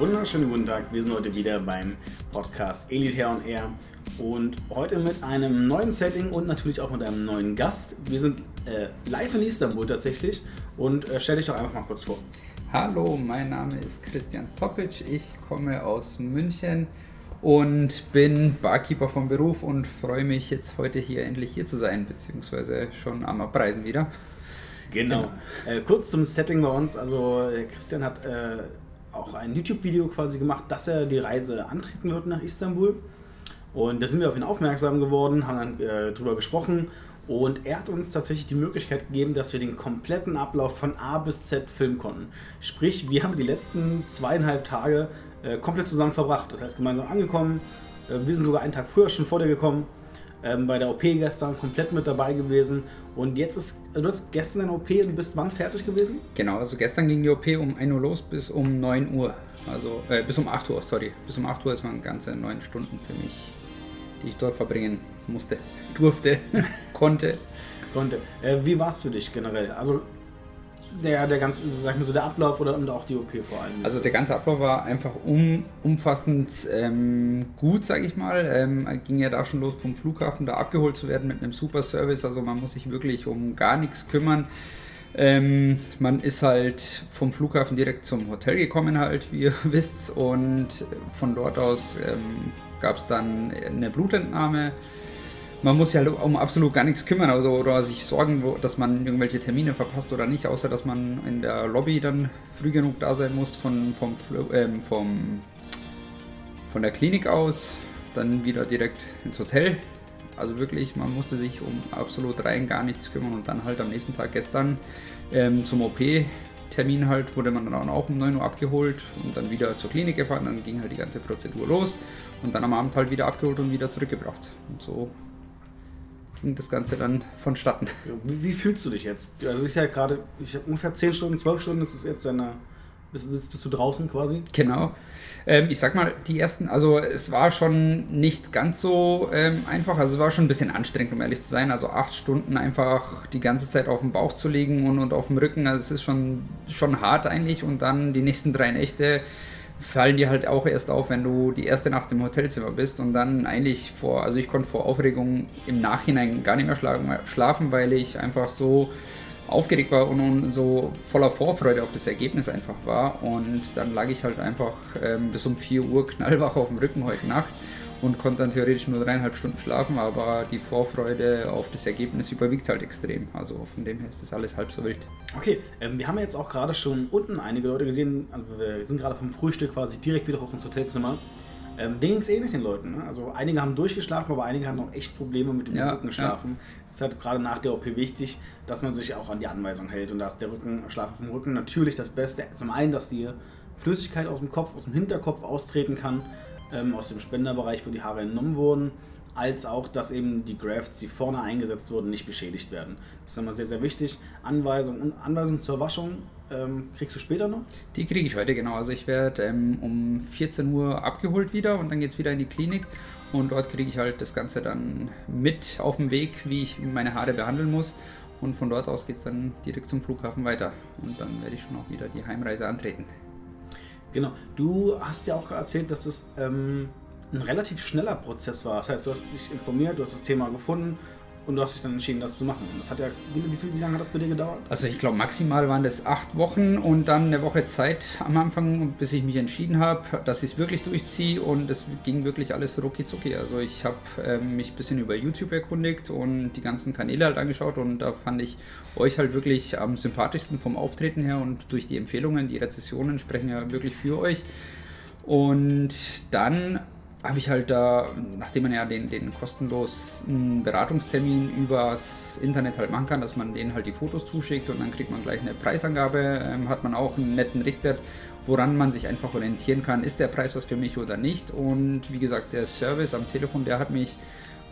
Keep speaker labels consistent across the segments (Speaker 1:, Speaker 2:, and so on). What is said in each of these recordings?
Speaker 1: wunderschönen guten Tag. Wir sind heute wieder beim Podcast Elite on Air und heute mit einem neuen Setting und natürlich auch mit einem neuen Gast. Wir sind äh, live in Istanbul tatsächlich und äh, stell dich doch einfach mal kurz vor.
Speaker 2: Hallo, mein Name ist Christian Topic. Ich komme aus München und bin Barkeeper vom Beruf und freue mich jetzt heute hier endlich hier zu sein, beziehungsweise schon am Abreisen wieder.
Speaker 1: Genau. genau. Äh, kurz zum Setting bei uns. Also Christian hat äh, auch ein YouTube-Video quasi gemacht, dass er die Reise antreten wird nach Istanbul. Und da sind wir auf ihn aufmerksam geworden, haben dann äh, drüber gesprochen und er hat uns tatsächlich die Möglichkeit gegeben, dass wir den kompletten Ablauf von A bis Z filmen konnten. Sprich, wir haben die letzten zweieinhalb Tage äh, komplett zusammen verbracht. Das heißt, gemeinsam angekommen. Äh, wir sind sogar einen Tag früher schon vor dir gekommen ähm, bei der OP gestern komplett mit dabei gewesen. Und jetzt ist, du hast gestern eine OP und bist wann fertig gewesen?
Speaker 2: Genau, also gestern ging die OP um 1 Uhr los bis um 9 Uhr. Also äh, bis um 8 Uhr, sorry. Bis um 8 Uhr, das waren ganze 9 Stunden für mich, die ich dort verbringen musste, durfte, konnte.
Speaker 1: Konnte. Äh, wie war es für dich generell? Also der, der ganze, sag mal so, der Ablauf oder auch die OP vor allem?
Speaker 2: Also der ganze Ablauf war einfach um, umfassend ähm, gut, sage ich mal. Ähm, ging ja da schon los vom Flughafen, da abgeholt zu werden mit einem super Service. Also man muss sich wirklich um gar nichts kümmern. Ähm, man ist halt vom Flughafen direkt zum Hotel gekommen, halt, wie ihr wisst. Und von dort aus ähm, gab es dann eine Blutentnahme man muss sich halt um absolut gar nichts kümmern also, oder sich sorgen, dass man irgendwelche Termine verpasst oder nicht, außer dass man in der Lobby dann früh genug da sein muss von, vom, ähm, vom, von der Klinik aus, dann wieder direkt ins Hotel. Also wirklich, man musste sich um absolut rein gar nichts kümmern und dann halt am nächsten Tag gestern ähm, zum OP Termin halt wurde man dann auch um 9 Uhr abgeholt und dann wieder zur Klinik gefahren. Dann ging halt die ganze Prozedur los und dann am Abend halt wieder abgeholt und wieder zurückgebracht. Und so ging das Ganze dann vonstatten.
Speaker 1: Wie, wie fühlst du dich jetzt? Also ich ja gerade, ich habe ungefähr 10 Stunden, 12 Stunden, das ist jetzt deine, bist, bist du draußen quasi?
Speaker 2: Genau. Ähm, ich sag mal, die ersten, also es war schon nicht ganz so ähm, einfach, also es war schon ein bisschen anstrengend, um ehrlich zu sein. Also acht Stunden einfach die ganze Zeit auf dem Bauch zu liegen und, und auf dem Rücken, also es ist schon, schon hart eigentlich und dann die nächsten drei Nächte fallen dir halt auch erst auf, wenn du die erste Nacht im Hotelzimmer bist und dann eigentlich vor, also ich konnte vor Aufregung im Nachhinein gar nicht mehr schlafen, weil ich einfach so aufgeregt war und, so voller Vorfreude auf das Ergebnis einfach war. Und dann lag ich halt einfach ähm, bis um 4 Uhr knallwach auf dem Rücken heute Nacht und konnte dann theoretisch nur dreieinhalb Stunden schlafen, aber die Vorfreude auf das Ergebnis überwiegt halt extrem. Also von dem her ist das alles halb so wild.
Speaker 1: Okay, ähm, wir haben jetzt auch gerade schon unten einige Leute gesehen, also wir sind gerade vom Frühstück quasi direkt wieder hoch ins Hotelzimmer. Ähm, denen ging es ähnlich den Leuten. Ne? Also einige haben durchgeschlafen, aber einige haben noch echt Probleme mit dem ja, Rücken schlafen. Es ja. ist halt gerade nach der OP wichtig, dass man sich auch an die Anweisung hält und dass der Rücken, Schlaf auf dem Rücken natürlich das Beste. Zum einen, dass die Flüssigkeit aus dem Kopf, aus dem Hinterkopf austreten kann ähm, aus dem Spenderbereich, wo die Haare entnommen wurden, als auch, dass eben die Grafts, die vorne eingesetzt wurden, nicht beschädigt werden. Das ist immer sehr, sehr wichtig. Anweisung und Anweisung zur Waschung ähm, kriegst du später noch?
Speaker 2: Die kriege ich heute, genau. Also ich werde ähm, um 14 Uhr abgeholt wieder und dann geht es wieder in die Klinik und dort kriege ich halt das Ganze dann mit auf dem Weg, wie ich meine Haare behandeln muss. Und von dort aus geht es dann direkt zum Flughafen weiter. Und dann werde ich schon auch wieder die Heimreise antreten.
Speaker 1: Genau. Du hast ja auch erzählt, dass es ähm, ein relativ schneller Prozess war. Das heißt, du hast dich informiert, du hast das Thema gefunden und du hast dich dann entschieden, das zu machen. Und das hat ja, wie, wie, wie lange hat das bei dir gedauert?
Speaker 2: Also ich glaube, maximal waren das acht Wochen und dann eine Woche Zeit am Anfang, bis ich mich entschieden habe, dass ich es wirklich durchziehe und es ging wirklich alles rucki zucki. Also ich habe ähm, mich ein bisschen über YouTube erkundigt und die ganzen Kanäle halt angeschaut und da fand ich euch halt wirklich am sympathischsten vom Auftreten her und durch die Empfehlungen, die Rezessionen sprechen ja wirklich für euch. Und dann habe ich halt da, nachdem man ja den, den kostenlosen Beratungstermin übers Internet halt machen kann, dass man denen halt die Fotos zuschickt und dann kriegt man gleich eine Preisangabe, ähm, hat man auch einen netten Richtwert, woran man sich einfach orientieren kann, ist der Preis was für mich oder nicht. Und wie gesagt, der Service am Telefon, der hat mich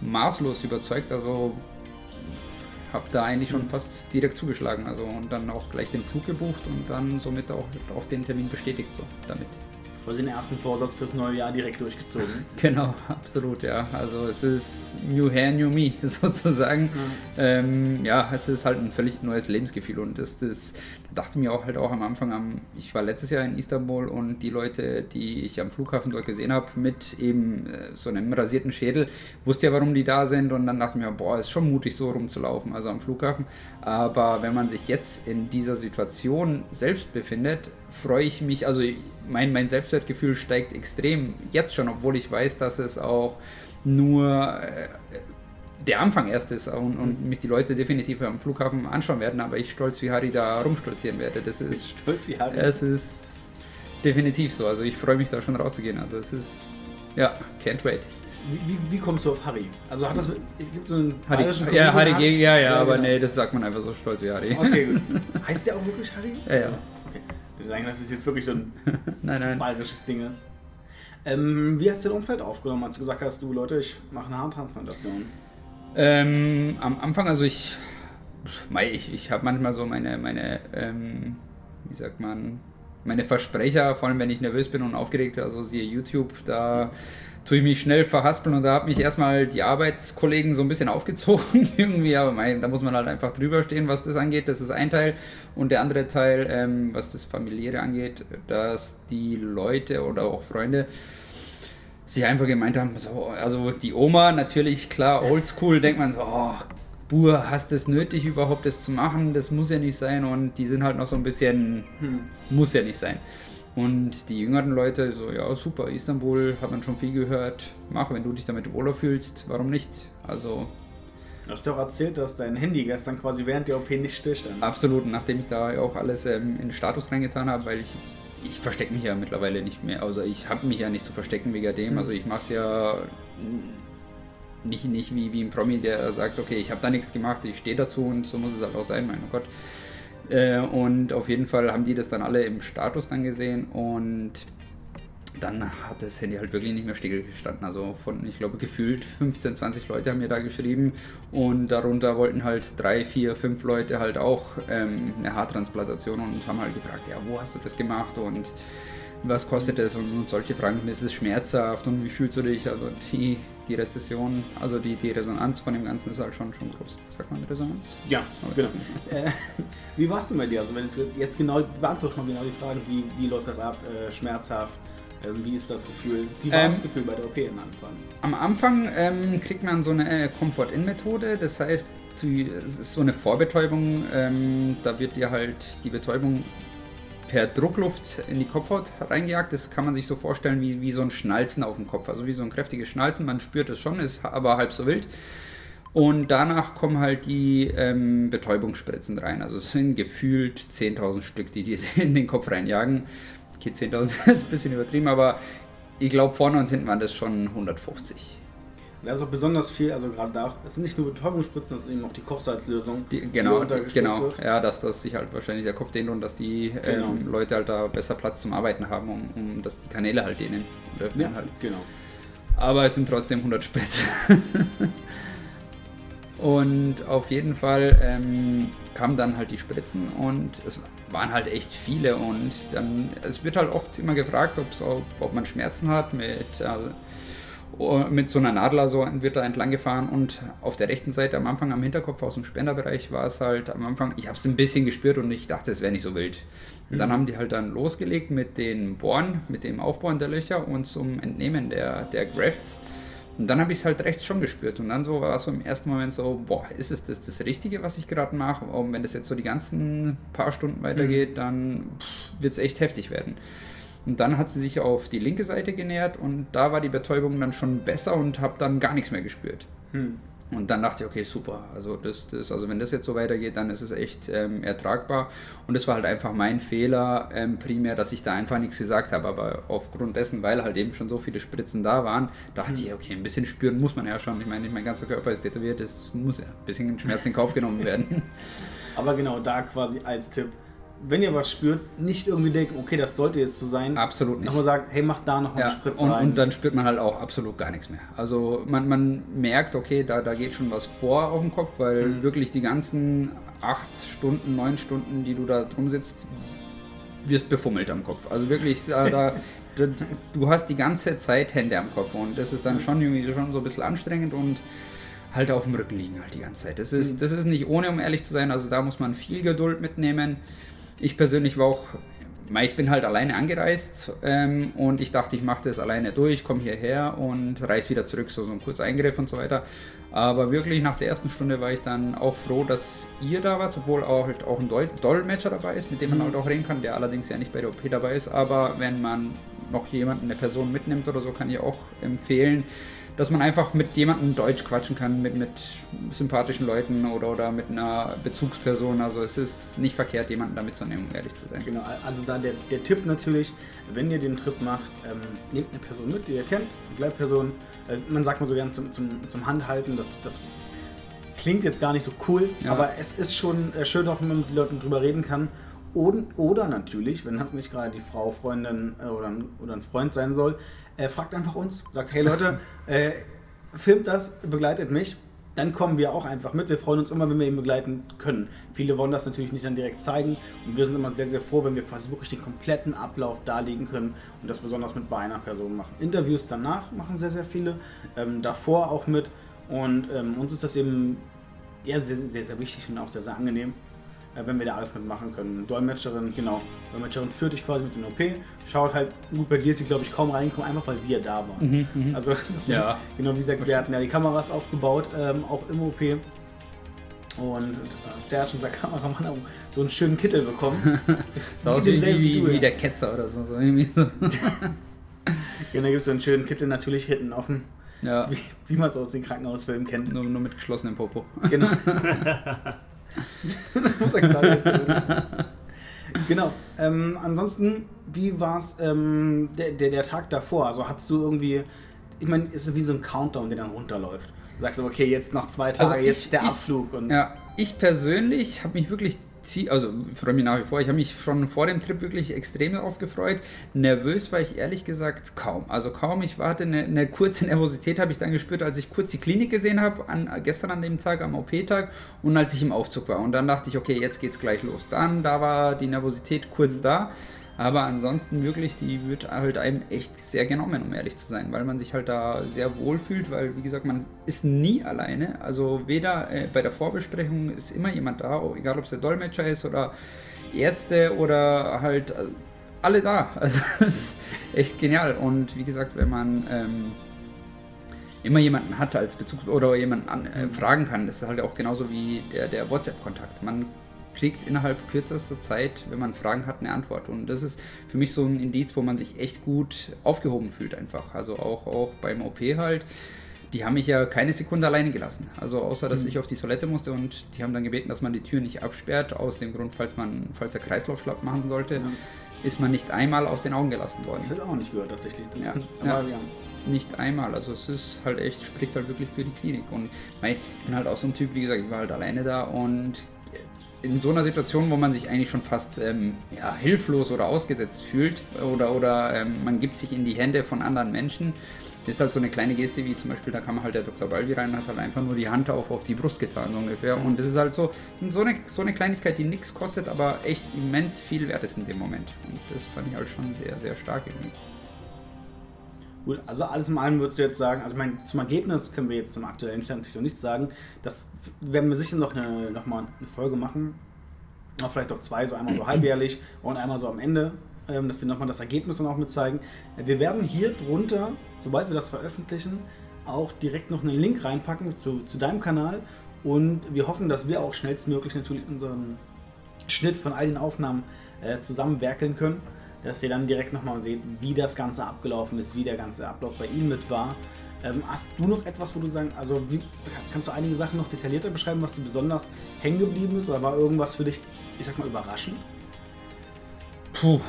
Speaker 2: maßlos überzeugt, also habe da eigentlich schon fast direkt zugeschlagen, also und dann auch gleich den Flug gebucht und dann somit auch, auch den Termin bestätigt so damit.
Speaker 1: Quasi den ersten Vorsatz fürs neue Jahr direkt durchgezogen.
Speaker 2: Genau, absolut, ja. Also es ist New Hair, New Me sozusagen. Mhm. Ähm, ja, es ist halt ein völlig neues Lebensgefühl und das, das dachte mir auch halt auch am Anfang, am, ich war letztes Jahr in Istanbul und die Leute, die ich am Flughafen dort gesehen habe, mit eben äh, so einem rasierten Schädel, wusste ja, warum die da sind und dann dachte ich mir, boah, ist schon mutig so rumzulaufen, also am Flughafen. Aber wenn man sich jetzt in dieser Situation selbst befindet, freue ich mich, also mein, mein Selbstwertgefühl steigt extrem jetzt schon, obwohl ich weiß, dass es auch nur äh, der Anfang erst ist und, und, mich die Leute definitiv am Flughafen anschauen werden, aber ich stolz wie Harry da rumstolzieren werde. Das ist stolz wie Harry. Es ist definitiv so. Also ich freue mich da schon rauszugehen. Also es ist ja, can't wait.
Speaker 1: Wie, wie, wie, kommst du auf Harry? Also hat das es gibt so einen
Speaker 2: Harry, ja, Harry, Harry, ja, ja, ja, aber genau. nee, das sagt man einfach so stolz wie Harry.
Speaker 1: Okay, gut. Heißt der auch wirklich Harry?
Speaker 2: Ja, ja.
Speaker 1: Ich würde sagen, dass es jetzt wirklich so ein
Speaker 2: nein, nein.
Speaker 1: bayerisches Ding ist. Ähm, wie hast du dein Umfeld aufgenommen, als du gesagt hast, du Leute, ich mache eine Haartransplantation?
Speaker 2: Ähm, am Anfang, also ich, ich, ich habe manchmal so meine, meine ähm, wie sagt man, meine Versprecher, vor allem wenn ich nervös bin und aufgeregt, also siehe YouTube, da tue ich mich schnell verhaspeln und da hat mich erstmal die Arbeitskollegen so ein bisschen aufgezogen irgendwie, aber mein, da muss man halt einfach drüber stehen, was das angeht, das ist ein Teil. Und der andere Teil, ähm, was das familiäre angeht, dass die Leute oder auch Freunde sie einfach gemeint haben, so, also die Oma natürlich, klar, oldschool, denkt man so, oh, Bur, hast du es nötig überhaupt das zu machen? Das muss ja nicht sein und die sind halt noch so ein bisschen, hm, muss ja nicht sein. Und die jüngeren Leute so, ja super, Istanbul, hat man schon viel gehört, mach, wenn du dich damit wohler fühlst, warum nicht? Also
Speaker 1: Du hast ja auch erzählt, dass dein Handy gestern quasi während der OP nicht stillstand.
Speaker 2: Absolut, nachdem ich da auch alles ähm, in den Status reingetan habe, weil ich ich verstecke mich ja mittlerweile nicht mehr. Also ich habe mich ja nicht zu verstecken wegen dem. Mhm. Also ich mache es ja nicht, nicht wie, wie ein Promi, der sagt, okay, ich habe da nichts gemacht, ich stehe dazu und so muss es halt auch sein, mein Gott. Äh, und auf jeden Fall haben die das dann alle im Status dann gesehen und dann hat das Handy halt wirklich nicht mehr stillgestanden. Also von, ich glaube, gefühlt 15, 20 Leute haben mir da geschrieben und darunter wollten halt drei, vier, fünf Leute halt auch ähm, eine Haartransplantation und haben halt gefragt, ja, wo hast du das gemacht und was kostet das und, und solche Fragen. Ist es schmerzhaft und wie fühlst du dich? Also die, die Rezession, also die, die Resonanz von dem Ganzen ist halt schon, schon groß. Sagt man Resonanz?
Speaker 1: Ja, okay. genau. äh, wie warst du bei dir? Also wenn jetzt, jetzt genau, beantwortet mal genau die Fragen, wie, wie läuft das ab? Äh, schmerzhaft? Ähm, wie ist das Gefühl? Wie war ähm, das Gefühl bei der OP am Anfang?
Speaker 2: Am Anfang ähm, kriegt man so eine äh, Comfort-In-Methode, das heißt, es ist so eine Vorbetäubung. Ähm, da wird dir halt die Betäubung per Druckluft in die Kopfhaut reingejagt. Das kann man sich so vorstellen wie, wie so ein Schnalzen auf dem Kopf, also wie so ein kräftiges Schnalzen. Man spürt es schon, ist aber halb so wild. Und danach kommen halt die ähm, Betäubungsspritzen rein. Also es sind gefühlt 10.000 Stück, die die in den Kopf reinjagen. Okay, 10.000 ist ein bisschen übertrieben, aber ich glaube, vorne und hinten waren das schon 150.
Speaker 1: Da ist auch besonders viel, also gerade da, es sind nicht nur Betäubungsspritzen, das ist eben auch die Kochsalzlösung.
Speaker 2: Die, genau, die, genau, wird. ja, dass das sich halt wahrscheinlich der Kopf dehnt und dass die genau. ähm, Leute halt da besser Platz zum Arbeiten haben, um, um dass die Kanäle halt dehnen und öffnen
Speaker 1: ja,
Speaker 2: halt.
Speaker 1: genau.
Speaker 2: Aber es sind trotzdem 100 Spritzen. und auf jeden Fall ähm, kamen dann halt die Spritzen und es waren halt echt viele und dann, es wird halt oft immer gefragt, auch, ob man Schmerzen hat mit, äh, mit so einer Nadler so wird da entlang gefahren und auf der rechten Seite am Anfang am Hinterkopf aus dem Spenderbereich war es halt am Anfang, ich habe es ein bisschen gespürt und ich dachte, es wäre nicht so wild. Mhm. Dann haben die halt dann losgelegt mit den Bohren, mit dem Aufbauen der Löcher und zum Entnehmen der, der Grafts. Und dann habe ich es halt rechts schon gespürt. Und dann so war es so im ersten Moment so, boah, ist es das, das Richtige, was ich gerade mache? Und wenn das jetzt so die ganzen paar Stunden weitergeht, mhm. dann wird es echt heftig werden. Und dann hat sie sich auf die linke Seite genähert und da war die Betäubung dann schon besser und habe dann gar nichts mehr gespürt. Mhm. Und dann dachte ich, okay, super. Also, das, das, also wenn das jetzt so weitergeht, dann ist es echt ähm, ertragbar. Und es war halt einfach mein Fehler ähm, primär, dass ich da einfach nichts gesagt habe. Aber aufgrund dessen, weil halt eben schon so viele Spritzen da waren, dachte mhm. ich, okay, ein bisschen spüren muss man ja schon. Ich meine, mein ganzer Körper ist tätowiert, es muss ja ein bisschen Schmerz in Kauf genommen werden.
Speaker 1: Aber genau da quasi als Tipp, wenn ihr was spürt, nicht irgendwie denken, okay, das sollte jetzt so sein.
Speaker 2: Absolut
Speaker 1: nicht. Nochmal sagen, hey, mach da noch
Speaker 2: ja, eine Spritze und, rein. Und dann spürt man halt auch absolut gar nichts mehr. Also man, man merkt, okay, da, da geht schon was vor auf dem Kopf, weil mhm. wirklich die ganzen acht Stunden, neun Stunden, die du da drum sitzt, wirst befummelt am Kopf. Also wirklich, da, da, du hast die ganze Zeit Hände am Kopf und das ist dann schon irgendwie schon so ein bisschen anstrengend und halt auf dem Rücken liegen halt die ganze Zeit. Das ist, mhm. das ist nicht ohne, um ehrlich zu sein. Also da muss man viel Geduld mitnehmen. Ich persönlich war auch ich bin halt alleine angereist ähm, und ich dachte, ich mache das alleine durch, komme hierher und reise wieder zurück, so, so ein kurzer Eingriff und so weiter. Aber wirklich nach der ersten Stunde war ich dann auch froh, dass ihr da wart, obwohl auch, halt auch ein Dolmetscher dabei ist, mit dem man mhm. halt auch reden kann, der allerdings ja nicht bei der OP dabei ist. Aber wenn man noch jemanden, eine Person mitnimmt oder so, kann ich auch empfehlen, dass man einfach mit jemandem Deutsch quatschen kann, mit, mit sympathischen Leuten oder, oder mit einer Bezugsperson. Also es ist nicht verkehrt, jemanden da mitzunehmen, um ehrlich zu sein.
Speaker 1: Genau, also da der, der Tipp natürlich, wenn ihr den Trip macht, ähm, nehmt eine Person mit, die ihr kennt, eine Bleibperson. Äh, man sagt mal so gern zum, zum, zum Handhalten, das, das klingt jetzt gar nicht so cool, ja. aber es ist schon äh, schön, auch wenn man mit Leuten drüber reden kann. Und, oder natürlich, wenn das nicht gerade die Frau, Freundin äh, oder, ein, oder ein Freund sein soll, äh, fragt einfach uns, sagt, hey Leute, äh, filmt das, begleitet mich. Dann kommen wir auch einfach mit. Wir freuen uns immer, wenn wir ihn begleiten können. Viele wollen das natürlich nicht dann direkt zeigen. Und wir sind immer sehr, sehr froh, wenn wir quasi wirklich den kompletten Ablauf darlegen können und das besonders mit bei einer Person machen. Interviews danach machen sehr, sehr viele. Ähm, davor auch mit. Und ähm, uns ist das eben ja, sehr, sehr, sehr wichtig und auch sehr, sehr angenehm, wenn wir da alles mitmachen können. Dolmetscherin, genau. Dolmetscherin führt dich quasi mit den OP, schaut halt, gut, bei dir ist sie, glaube ich, kaum reingekommen, einfach weil wir da waren. Mhm, mhm. also, ja. genau, wie gesagt, wir hatten ja die Kameras aufgebaut, ähm, auch im OP. Und äh, Serge, unser Kameramann, haben so einen schönen Kittel bekommen.
Speaker 2: so aus wie, wie, wie, der Ketzer oder so. so, irgendwie so.
Speaker 1: ja, da gibt es so einen schönen Kittel natürlich hinten offen. Ja. Wie, wie man es aus den Krankenhausfilmen kennt.
Speaker 2: Nur, nur mit geschlossenem Popo.
Speaker 1: Genau. muss er Genau. Ähm, ansonsten, wie war es ähm, der, der, der Tag davor? Also hattest du irgendwie, ich meine, ist wie so ein Countdown, der dann runterläuft. Du sagst du, okay, jetzt noch zwei Tage, also jetzt ich, der Abflug.
Speaker 2: Und ja, ich persönlich habe mich wirklich also freue mich nach wie vor. Ich habe mich schon vor dem Trip wirklich extrem darauf gefreut. Nervös war ich ehrlich gesagt kaum. Also kaum. Ich hatte eine, eine kurze Nervosität, habe ich dann gespürt, als ich kurz die Klinik gesehen habe, an, gestern an dem Tag, am OP-Tag und als ich im Aufzug war. Und dann dachte ich, okay, jetzt geht's gleich los. Dann, da war die Nervosität kurz da. Aber ansonsten wirklich, die wird halt einem echt sehr genommen, um ehrlich zu sein, weil man sich halt da sehr wohl fühlt, weil wie gesagt, man ist nie alleine. Also weder äh, bei der Vorbesprechung ist immer jemand da, egal ob es der Dolmetscher ist oder Ärzte oder halt also alle da. Also das ist echt genial. Und wie gesagt, wenn man ähm, immer jemanden hat als Bezug oder jemanden an, äh, fragen kann, das ist halt auch genauso wie der, der WhatsApp-Kontakt. Man kriegt innerhalb kürzester Zeit, wenn man Fragen hat, eine Antwort. Und das ist für mich so ein Indiz, wo man sich echt gut aufgehoben fühlt einfach. Also auch, auch beim OP halt. Die haben mich ja keine Sekunde alleine gelassen. Also außer, dass mhm. ich auf die Toilette musste und die haben dann gebeten, dass man die Tür nicht absperrt, aus dem Grund, falls man, falls der Kreislauf schlapp machen sollte, ja. ist man nicht einmal aus den Augen gelassen worden.
Speaker 1: Das hätte auch nicht gehört tatsächlich.
Speaker 2: Ja. ja. ja. Nicht einmal. Also es ist halt echt, spricht halt wirklich für die Klinik. Und ich bin halt auch so ein Typ, wie gesagt, ich war halt alleine da und in so einer Situation, wo man sich eigentlich schon fast ähm, ja, hilflos oder ausgesetzt fühlt oder, oder ähm, man gibt sich in die Hände von anderen Menschen, ist halt so eine kleine Geste, wie zum Beispiel, da kam halt der Dr. Balvi rein und hat halt einfach nur die Hand auf, auf die Brust getan, so ungefähr. Und das ist halt so, so, eine, so eine Kleinigkeit, die nichts kostet, aber echt immens viel wert ist in dem Moment. Und das fand ich halt schon sehr, sehr stark irgendwie.
Speaker 1: Gut, also alles in allem würdest du jetzt sagen, also ich zum Ergebnis können wir jetzt zum aktuellen Stand natürlich noch nichts sagen. Das werden wir sicher noch, eine, noch mal eine Folge machen. Auch vielleicht auch zwei, so einmal so halbjährlich und einmal so am Ende, ähm, dass wir nochmal das Ergebnis dann auch mit zeigen. Wir werden hier drunter, sobald wir das veröffentlichen, auch direkt noch einen Link reinpacken zu, zu deinem Kanal. Und wir hoffen, dass wir auch schnellstmöglich natürlich unseren Schnitt von all den Aufnahmen äh, zusammenwerkeln können dass ihr dann direkt nochmal seht, wie das Ganze abgelaufen ist, wie der ganze Ablauf bei ihm mit war. Ähm, hast du noch etwas, wo du sagen, also wie, kannst du einige Sachen noch detaillierter beschreiben, was dir besonders hängen geblieben ist oder war irgendwas für dich, ich sag mal, überraschend?
Speaker 2: Puh,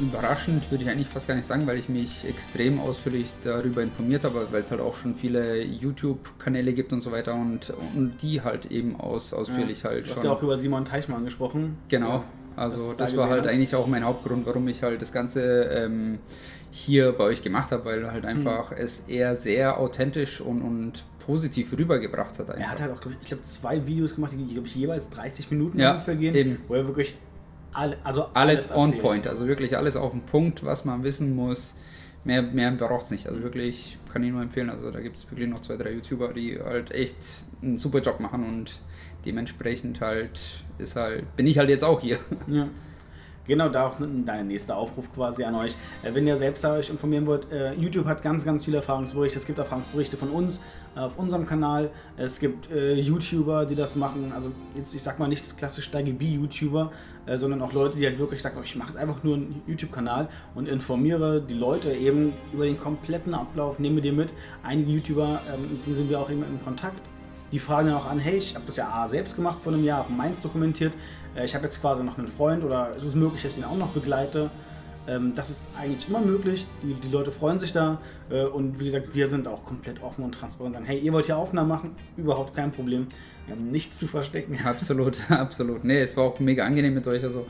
Speaker 2: überraschend würde ich eigentlich fast gar nicht sagen, weil ich mich extrem ausführlich darüber informiert habe, weil es halt auch schon viele YouTube-Kanäle gibt und so weiter und, und die halt eben aus, ausführlich ja, halt
Speaker 1: schon. Du hast ja auch über Simon Teichmann gesprochen.
Speaker 2: Genau. Ja. Also das, das war halt hast. eigentlich auch mein Hauptgrund, warum ich halt das Ganze ähm, hier bei euch gemacht habe, weil halt einfach hm. es eher sehr authentisch und, und positiv rübergebracht hat.
Speaker 1: Einfach. Er hat halt auch, ich glaube, zwei Videos gemacht, die, glaube ich, jeweils 30 Minuten ja, ungefähr gehen, eben. wo er wirklich All, also
Speaker 2: alles, alles on point, also wirklich alles auf den Punkt, was man wissen muss. Mehr, mehr braucht es nicht. Also wirklich, kann ich nur empfehlen. Also da gibt es wirklich noch zwei, drei YouTuber, die halt echt einen super Job machen und dementsprechend halt ist halt, bin ich halt jetzt auch hier.
Speaker 1: Ja. Genau, da auch dein nächster Aufruf quasi an euch. Äh, wenn ihr selbst euch informieren wollt, äh, YouTube hat ganz, ganz viele Erfahrungsberichte. Es gibt Erfahrungsberichte von uns äh, auf unserem Kanal. Es gibt YouTuber, die das machen. Also jetzt, ich sag mal nicht klassisch Steige B-YouTuber, sondern auch Leute, die halt wirklich sagen, ich mache jetzt einfach nur einen YouTube-Kanal und informiere die Leute eben über den kompletten Ablauf, nehme dir mit. Einige YouTuber, ähm, mit denen sind wir auch eben in Kontakt die fragen dann auch an, hey, ich habe das ja A selbst gemacht vor einem Jahr, habe meins dokumentiert, äh, ich habe jetzt quasi noch einen Freund oder ist es möglich, dass ich ihn auch noch begleite. Ähm, das ist eigentlich immer möglich, die, die Leute freuen sich da äh, und wie gesagt, wir sind auch komplett offen und transparent. Sagen, hey, ihr wollt hier Aufnahmen machen? Überhaupt kein Problem. Wir haben nichts zu verstecken.
Speaker 2: Absolut, absolut. Nee, es war auch mega angenehm mit euch. Also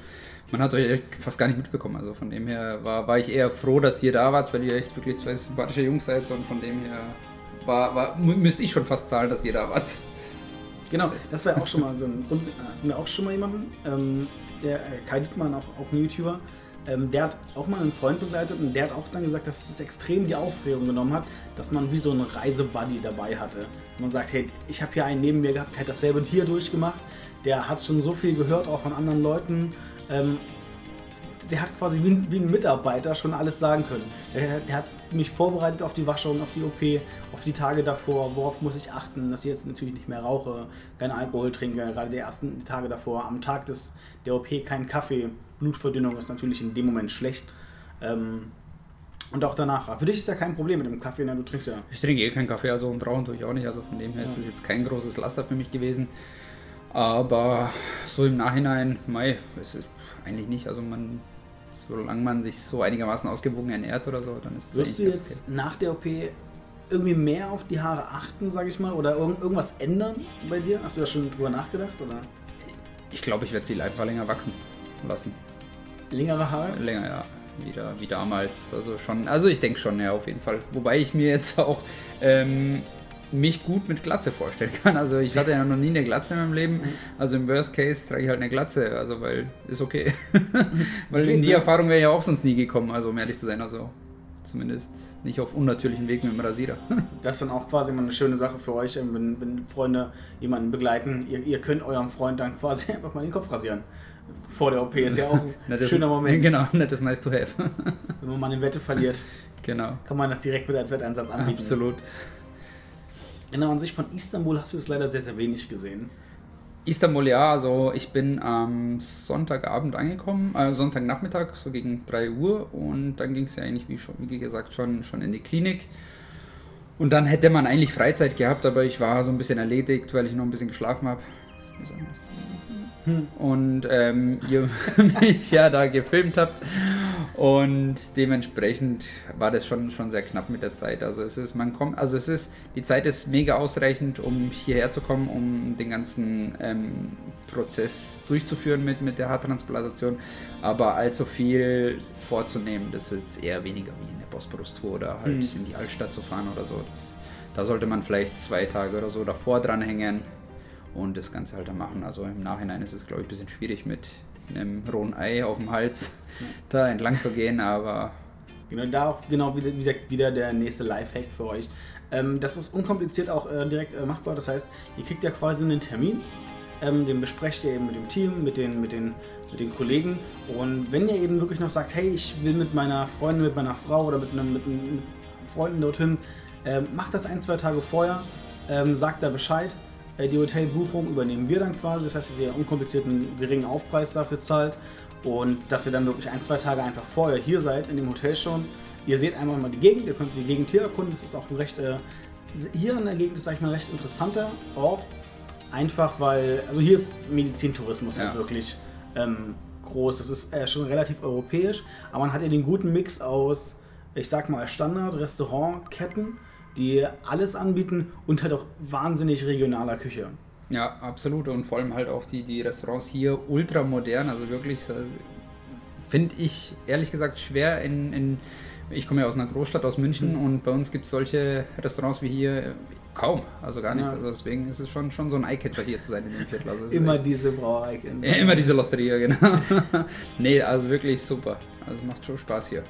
Speaker 2: man hat euch fast gar nicht mitbekommen. Also von dem her war, war ich eher froh, dass ihr da wart, weil ihr echt wirklich zwei sympathische Jungs seid und von dem her war, war, müsste ich schon fast zahlen, dass jeder was.
Speaker 1: Genau, das wäre auch schon mal so ein Grund. Hatten wir auch schon mal jemanden, ähm, der äh, Kai Dietmann, auch, auch ein YouTuber, ähm, der hat auch mal einen Freund begleitet und der hat auch dann gesagt, dass es extrem die Aufregung genommen hat, dass man wie so einen Reisebuddy dabei hatte. Man sagt, hey, ich habe hier einen neben mir gehabt, der hat dasselbe hier durchgemacht, der hat schon so viel gehört, auch von anderen Leuten. Ähm, der hat quasi wie ein, wie ein, Mitarbeiter schon alles sagen können. Der, der, hat mich vorbereitet auf die Waschung, auf die OP, auf die Tage davor, worauf muss ich achten, dass ich jetzt natürlich nicht mehr rauche, keinen Alkohol trinke, gerade die ersten Tage davor, am Tag des, der OP keinen Kaffee, Blutverdünnung ist natürlich in dem Moment schlecht. Ähm, und auch danach. Für dich ist ja kein Problem mit dem Kaffee, ne? du trinkst ja.
Speaker 2: Ich trinke eh keinen Kaffee, also und rauchen tue ich auch nicht, also von dem her ja. ist es jetzt kein großes Laster für mich gewesen. Aber so im Nachhinein, mei, es ist eigentlich nicht. Also man solange man sich so einigermaßen ausgewogen ernährt oder so, dann ist
Speaker 1: es Wirst du jetzt okay. nach der OP irgendwie mehr auf die Haare achten, sage ich mal, oder irg irgendwas ändern bei dir? Hast du da schon drüber nachgedacht? Oder?
Speaker 2: Ich glaube, ich werde sie einfach länger wachsen lassen.
Speaker 1: Längere Haare?
Speaker 2: Länger, ja. Wieder wie damals. Also schon, also ich denke schon, ja, auf jeden Fall. Wobei ich mir jetzt auch ähm, mich gut mit Glatze vorstellen kann. Also ich hatte ja noch nie eine Glatze in meinem Leben. Also im Worst Case trage ich halt eine Glatze, also weil ist okay. weil okay, in die Erfahrung wäre ich ja auch sonst nie gekommen, also um ehrlich zu sein. Also zumindest nicht auf unnatürlichen Weg mit dem Rasierer.
Speaker 1: das ist dann auch quasi immer eine schöne Sache für euch, wenn, wenn Freunde jemanden begleiten. Ihr, ihr, könnt eurem Freund dann quasi einfach mal den Kopf rasieren. Vor der OP ist ja auch ein schöner Moment.
Speaker 2: Genau, nettes nice to have.
Speaker 1: wenn man mal eine Wette verliert,
Speaker 2: genau.
Speaker 1: kann man das direkt mit als Wetteinsatz anbieten.
Speaker 2: Absolut.
Speaker 1: Genau, an sich von Istanbul hast du es leider sehr, sehr wenig gesehen.
Speaker 2: Istanbul, ja, also ich bin am Sonntagabend angekommen, äh, Sonntagnachmittag, so gegen 3 Uhr und dann ging es ja eigentlich, wie, schon, wie gesagt, schon, schon in die Klinik. Und dann hätte man eigentlich Freizeit gehabt, aber ich war so ein bisschen erledigt, weil ich noch ein bisschen geschlafen habe. Hm. Und ähm, ihr mich ja da gefilmt habt. Und dementsprechend war das schon, schon sehr knapp mit der Zeit. Also es ist, man kommt, also es ist, die Zeit ist mega ausreichend, um hierher zu kommen, um den ganzen ähm, Prozess durchzuführen mit, mit der Haartransplantation. Aber allzu viel vorzunehmen, das ist jetzt eher weniger wie in der Bosporus-Tour oder halt mhm. in die Altstadt zu fahren oder so. Das, da sollte man vielleicht zwei Tage oder so davor dranhängen und das Ganze halt dann machen. Also im Nachhinein ist es, glaube ich, ein bisschen schwierig mit einem rohen Ei auf dem Hals da entlang zu gehen, aber.
Speaker 1: Genau, da auch genau wieder, wie gesagt, wieder der nächste Lifehack für euch. Ähm, das ist unkompliziert auch äh, direkt äh, machbar. Das heißt, ihr kriegt ja quasi einen Termin, ähm, den besprecht ihr eben mit dem Team, mit den, mit, den, mit den Kollegen. Und wenn ihr eben wirklich noch sagt, hey, ich will mit meiner Freundin, mit meiner Frau oder mit, einem, mit, mit Freunden dorthin, ähm, macht das ein, zwei Tage vorher, ähm, sagt da Bescheid. Äh, die Hotelbuchung übernehmen wir dann quasi. Das heißt, dass ihr einen unkomplizierten, geringen Aufpreis dafür zahlt und dass ihr dann wirklich ein, zwei Tage einfach vorher hier seid in dem Hotel schon. Ihr seht einmal mal die Gegend, ihr könnt die Gegend hier erkunden. Das ist auch ein recht, äh, hier in der Gegend ist, sag ich mal, ein recht interessanter Ort. Einfach weil, also hier ist Medizintourismus ja. halt wirklich ähm, groß. Das ist äh, schon relativ europäisch, aber man hat ja den guten Mix aus, ich sag mal, Standard-Restaurantketten, die alles anbieten und halt auch wahnsinnig regionaler Küche.
Speaker 2: Ja, absolut. Und vor allem halt auch die, die Restaurants hier ultra modern. Also wirklich, äh, finde ich ehrlich gesagt schwer in, in ich komme ja aus einer Großstadt, aus München mhm. und bei uns gibt es solche Restaurants wie hier kaum, also gar nichts. Ja. Also deswegen ist es schon, schon so ein Eyecatcher hier zu sein in dem Viertel. Also
Speaker 1: immer diese Brauerei.
Speaker 2: Ja, immer diese Losteria, genau. nee, also wirklich super. Also es macht schon Spaß hier.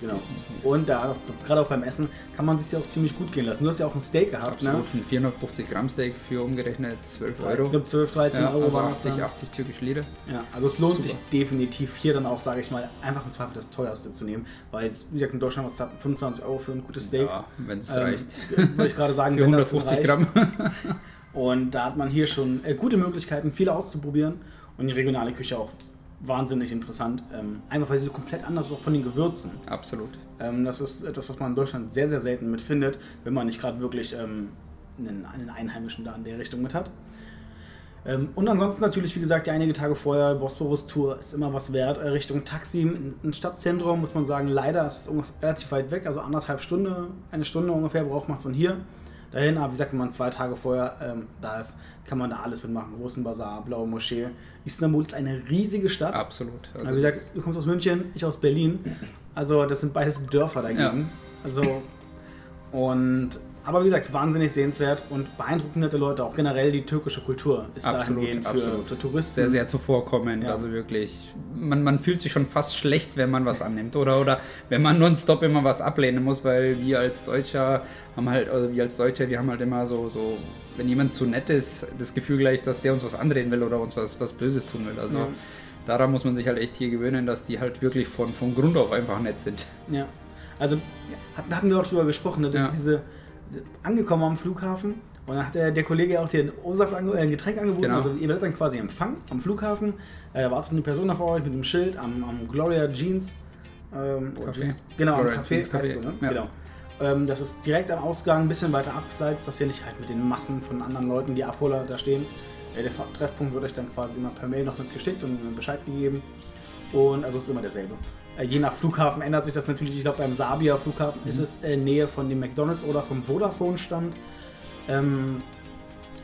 Speaker 1: Genau. Und da, gerade auch beim Essen, kann man sich ja auch ziemlich gut gehen lassen. Du hast ja auch ein Steak gehabt,
Speaker 2: ne? Absolut, ne? ein 450 Gramm Steak für umgerechnet 12 Euro.
Speaker 1: Ich glaube 12, 13 ja, Euro.
Speaker 2: Also 80, 80 türkische Lire.
Speaker 1: Ja, also es lohnt Super. sich definitiv hier dann auch, sage ich mal, einfach im Zweifel das teuerste zu nehmen. Weil, wie gesagt, in Deutschland was 25 Euro für ein gutes Steak. Ja,
Speaker 2: wenn es ähm, reicht.
Speaker 1: Wollte ich gerade sagen,
Speaker 2: für 150 Gramm.
Speaker 1: Und da hat man hier schon äh, gute Möglichkeiten, viele auszuprobieren und die regionale Küche auch wahnsinnig interessant. Ähm, einfach weil sie so komplett anders ist auch von den Gewürzen.
Speaker 2: Absolut.
Speaker 1: Ähm, das ist etwas, was man in Deutschland sehr, sehr selten mitfindet, wenn man nicht gerade wirklich ähm, einen, einen, Einheimischen da in der Richtung mit hat. Ähm, und ansonsten natürlich, wie gesagt, die einige Tage vorher, Bosporus-Tour ist immer was wert. Äh, Richtung Taksim, ein Stadtzentrum, muss man sagen, leider ist es relativ weit weg, also anderthalb Stunden, eine Stunde ungefähr braucht man von hier dahin. Aber wie gesagt, wenn man zwei Tage vorher ähm, da ist, kann man da alles mitmachen. Großen Bazar, Blaue Moschee. Istanbul ist eine riesige Stadt.
Speaker 2: Absolut.
Speaker 1: Also wie gesagt, du kommst aus München, ich aus Berlin. Also das sind beides Dörfer dagegen. Ja. Also und aber wie gesagt, wahnsinnig sehenswert und beeindruckend nette Leute. Auch generell die türkische Kultur ist absolut, dahingehend für, absolut. für Touristen.
Speaker 2: Sehr, sehr zuvorkommend. Ja. Also wirklich, man, man fühlt sich schon fast schlecht, wenn man was annimmt. Oder, oder wenn man nonstop immer was ablehnen muss, weil wir als Deutscher haben halt, also wir als Deutsche, wir haben halt immer so, so, wenn jemand zu nett ist, das Gefühl gleich, dass der uns was andrehen will oder uns was, was Böses tun will. Also ja. daran muss man sich halt echt hier gewöhnen, dass die halt wirklich von, von Grund auf einfach nett sind.
Speaker 1: Ja. Also, da hatten wir auch drüber gesprochen, ne? ja. diese angekommen am Flughafen und dann hat der, der Kollege auch dir ein äh, ein Getränk angeboten. Genau. Also ihr werdet dann quasi Empfang am Flughafen. Äh, da wartet eine Person vor euch mit einem Schild am, am Gloria Jeans.
Speaker 2: Ähm, Café.
Speaker 1: Genau, Gloria am Café. Café. Du, ne? ja. Genau. Ähm, das ist direkt am Ausgang, ein bisschen weiter abseits, dass ihr nicht halt mit den Massen von anderen Leuten, die Abholer da stehen. Äh, der Treffpunkt wird euch dann quasi immer per Mail noch mitgeschickt und Bescheid gegeben. Und also es ist immer derselbe. Äh, je nach Flughafen ändert sich das natürlich. Ich glaube, beim Sabia Flughafen mhm. ist es äh, Nähe von dem McDonalds oder vom Vodafone-Stand. Ähm,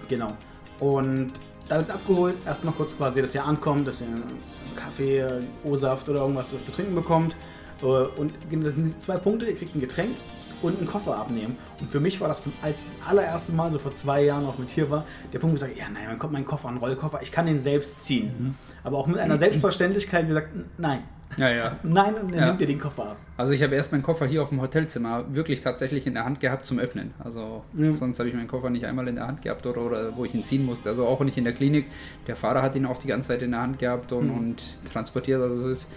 Speaker 1: genau. Und da wird abgeholt, erstmal kurz quasi, dass ihr ankommt, dass ihr einen Kaffee, O-Saft oder irgendwas zu trinken bekommt. Äh, und das sind diese zwei Punkte, ihr kriegt ein Getränk und einen Koffer abnehmen. Und für mich war das, als das allererste Mal, so vor zwei Jahren auch mit hier war, der Punkt, wo ich sage, ja, nein, man kommt mein Koffer, ein Rollkoffer, ich kann den selbst ziehen. Mhm. Aber auch mit einer Selbstverständlichkeit gesagt, nein,
Speaker 2: ja, ja.
Speaker 1: Nein, und er ja. nimmt dir den Koffer ab.
Speaker 2: Also ich habe erst meinen Koffer hier auf dem Hotelzimmer wirklich tatsächlich in der Hand gehabt zum Öffnen. Also ja. sonst habe ich meinen Koffer nicht einmal in der Hand gehabt oder, oder wo ich ihn ziehen musste. Also auch nicht in der Klinik. Der Fahrer hat ihn auch die ganze Zeit in der Hand gehabt und, mhm. und transportiert. Also es ist,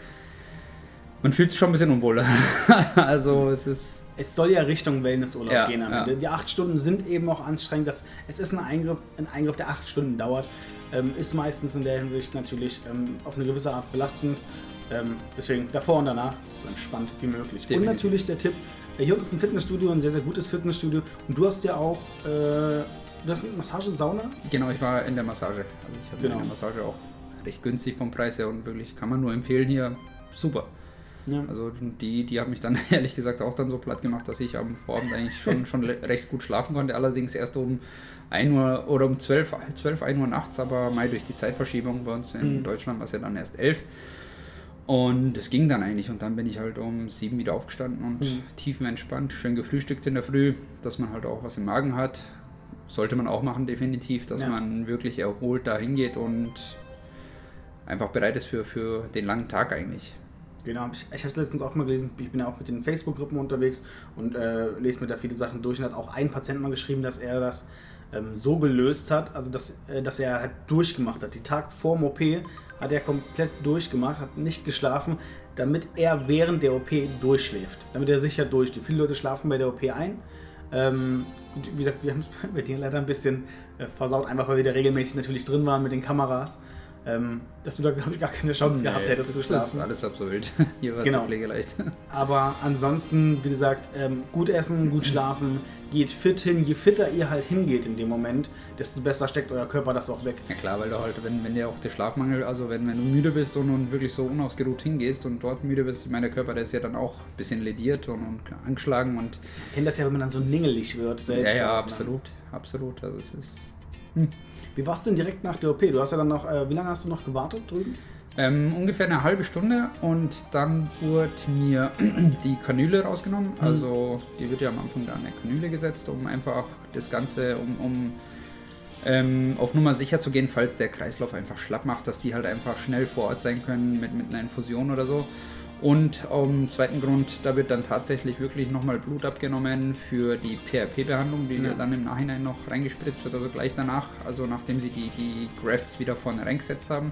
Speaker 2: man fühlt sich schon ein bisschen unwohl. also es ist...
Speaker 1: Es soll ja Richtung Wellnessurlaub ja, gehen am Ende. Die acht Stunden sind eben auch anstrengend. Das, es ist ein Eingriff, ein Eingriff, der acht Stunden dauert. Ähm, ist meistens in der Hinsicht natürlich ähm, auf eine gewisse Art belastend. Ähm, deswegen davor und danach so entspannt wie möglich. Definitiv. Und natürlich der Tipp, äh, hier unten ist ein Fitnessstudio, ein sehr, sehr gutes Fitnessstudio. Und du hast ja auch, äh, du hast eine Massage-Sauna?
Speaker 2: Genau, ich war in der Massage. Also ich habe genau. eine Massage auch recht günstig vom Preis her und wirklich kann man nur empfehlen hier. Super. Ja. Also die, die haben mich dann ehrlich gesagt auch dann so platt gemacht, dass ich am Vorabend eigentlich schon, schon recht gut schlafen konnte. Allerdings erst um 1 Uhr oder um 12, 12 1 Uhr nachts, aber mal durch die Zeitverschiebung bei uns in mhm. Deutschland war es ja dann erst 11 und es ging dann eigentlich und dann bin ich halt um sieben wieder aufgestanden und mhm. tiefenentspannt, schön gefrühstückt in der Früh, dass man halt auch was im Magen hat. Sollte man auch machen, definitiv, dass ja. man wirklich erholt da hingeht und einfach bereit ist für, für den langen Tag eigentlich.
Speaker 1: Genau, ich, ich habe es letztens auch mal gelesen, ich bin ja auch mit den Facebook-Gruppen unterwegs und äh, lese mir da viele Sachen durch und hat auch ein Patient mal geschrieben, dass er das ähm, so gelöst hat, also dass, äh, dass er halt durchgemacht hat. Die Tag vor dem OP hat er komplett durchgemacht, hat nicht geschlafen, damit er während der OP durchschläft, damit er sicher durchsteht. Viele Leute schlafen bei der OP ein. Ähm, wie gesagt, wir haben es bei dir leider ein bisschen äh, versaut, einfach weil wir da regelmäßig natürlich drin waren mit den Kameras ähm, dass du da, glaube ich, gar keine Chance nee, gehabt hättest zu schlafen.
Speaker 2: alles absolut. Hier war
Speaker 1: genau.
Speaker 2: es pflegeleicht.
Speaker 1: Aber ansonsten, wie gesagt, ähm, gut essen, gut schlafen, geht fit hin. Je fitter ihr halt hingeht in dem Moment, desto besser steckt euer Körper das auch weg.
Speaker 2: Ja klar, weil du halt, wenn, wenn dir auch der Schlafmangel, also wenn, wenn du müde bist und, und wirklich so unausgeruht hingehst und dort müde bist, ich meine, der Körper, der ist ja dann auch ein bisschen lediert und, und angeschlagen und...
Speaker 1: Ich kenne das ja, wenn man dann so ningelig wird
Speaker 2: selbst. Ja, ja, absolut, absolut. Also es ist... Hm.
Speaker 1: Wie war es denn direkt nach der OP? Du hast ja dann noch, äh, wie lange hast du noch gewartet drüben?
Speaker 2: Ähm, ungefähr eine halbe Stunde und dann wurde mir die Kanüle rausgenommen. Mhm. Also die wird ja am Anfang da eine Kanüle gesetzt, um einfach das Ganze, um, um ähm, auf Nummer sicher zu gehen, falls der Kreislauf einfach schlapp macht, dass die halt einfach schnell vor Ort sein können mit, mit einer Infusion oder so. Und um zweiten Grund, da wird dann tatsächlich wirklich nochmal Blut abgenommen für die PRP-Behandlung, die ja. dann im Nachhinein noch reingespritzt wird, also gleich danach, also nachdem sie die, die Grafts wieder vorne reingesetzt haben.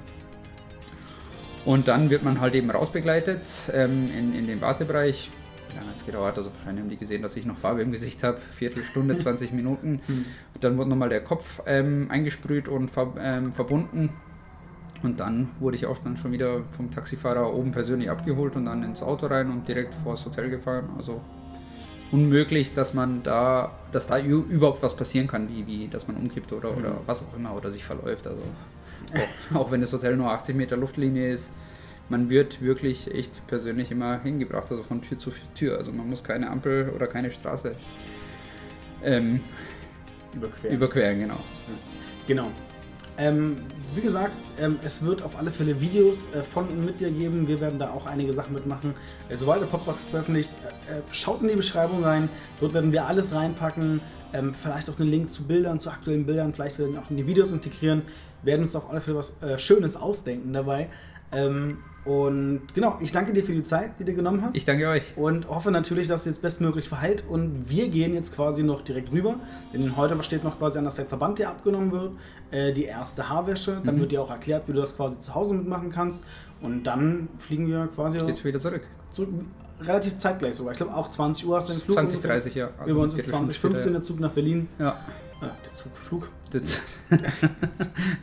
Speaker 2: Und dann wird man halt eben rausbegleitet ähm, in, in den Wartebereich. Wie lange hat es gedauert? Also wahrscheinlich haben die gesehen, dass ich noch Farbe im Gesicht habe. Viertelstunde, 20 Minuten. Hm. Dann wurde nochmal der Kopf ähm, eingesprüht und ver ähm, verbunden. Und dann wurde ich auch dann schon wieder vom Taxifahrer oben persönlich abgeholt und dann ins Auto rein und direkt vors Hotel gefahren. Also unmöglich, dass man da, dass da überhaupt was passieren kann, wie, wie dass man umkippt oder, mhm. oder was auch immer oder sich verläuft. Also auch, auch wenn das Hotel nur 80 Meter Luftlinie ist, man wird wirklich echt persönlich immer hingebracht, also von Tür zu Tür. Also man muss keine Ampel oder keine Straße ähm, überqueren. überqueren. genau.
Speaker 1: Genau. Ähm, wie gesagt, ähm, es wird auf alle Fälle Videos äh, von und mit dir geben. Wir werden da auch einige Sachen mitmachen. Äh, sobald der Popbox veröffentlicht, äh, äh, schaut in die Beschreibung rein. Dort werden wir alles reinpacken. Ähm, vielleicht auch einen Link zu Bildern, zu aktuellen Bildern. Vielleicht werden wir auch in die Videos integrieren. Wir werden uns auf alle Fälle was äh, Schönes ausdenken dabei. Und genau, ich danke dir für die Zeit, die du genommen hast.
Speaker 2: Ich danke euch.
Speaker 1: Und hoffe natürlich, dass es jetzt bestmöglich verheilt. Und wir gehen jetzt quasi noch direkt rüber. Denn heute steht noch quasi an, dass der Verband dir abgenommen wird. Äh, die erste Haarwäsche. Dann mhm. wird dir auch erklärt, wie du das quasi zu Hause mitmachen kannst. Und dann fliegen wir quasi.
Speaker 2: Jetzt wieder zurück.
Speaker 1: Zurück. Relativ zeitgleich sogar. Ich glaube auch 20 Uhr hast
Speaker 2: du den Flug. 20, 30, ja.
Speaker 1: Also Über uns ist 2015 der Zug nach Berlin.
Speaker 2: Ja.
Speaker 1: Ah, der Zugflug.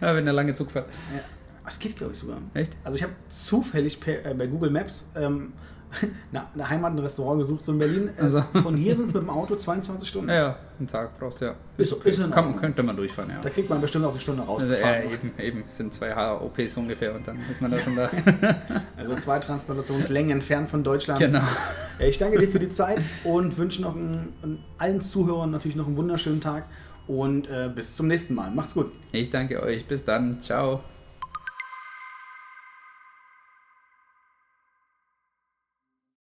Speaker 2: ja, wenn der lange Zug fährt.
Speaker 1: Ja. Das geht, glaube ich, sogar.
Speaker 2: Echt?
Speaker 1: Also ich habe zufällig per, äh, bei Google Maps ähm, eine, eine Heimat, ein Restaurant gesucht, so in Berlin. Also. Von hier sind es mit dem Auto 22 Stunden.
Speaker 2: Ja, ja, einen Tag brauchst du ja.
Speaker 1: Ist, ist, ist
Speaker 2: Kann, könnte man durchfahren, ja.
Speaker 1: Da kriegt man bestimmt auch eine Stunde raus. Also,
Speaker 2: ja, eben, eben. Es sind zwei HOPs ungefähr und dann ist man da schon da.
Speaker 1: also zwei Transplantationslängen entfernt von Deutschland.
Speaker 2: Genau.
Speaker 1: Ich danke dir für die Zeit und wünsche noch einen, allen Zuhörern natürlich noch einen wunderschönen Tag und äh, bis zum nächsten Mal. Macht's gut.
Speaker 2: Ich danke euch. Bis dann. Ciao.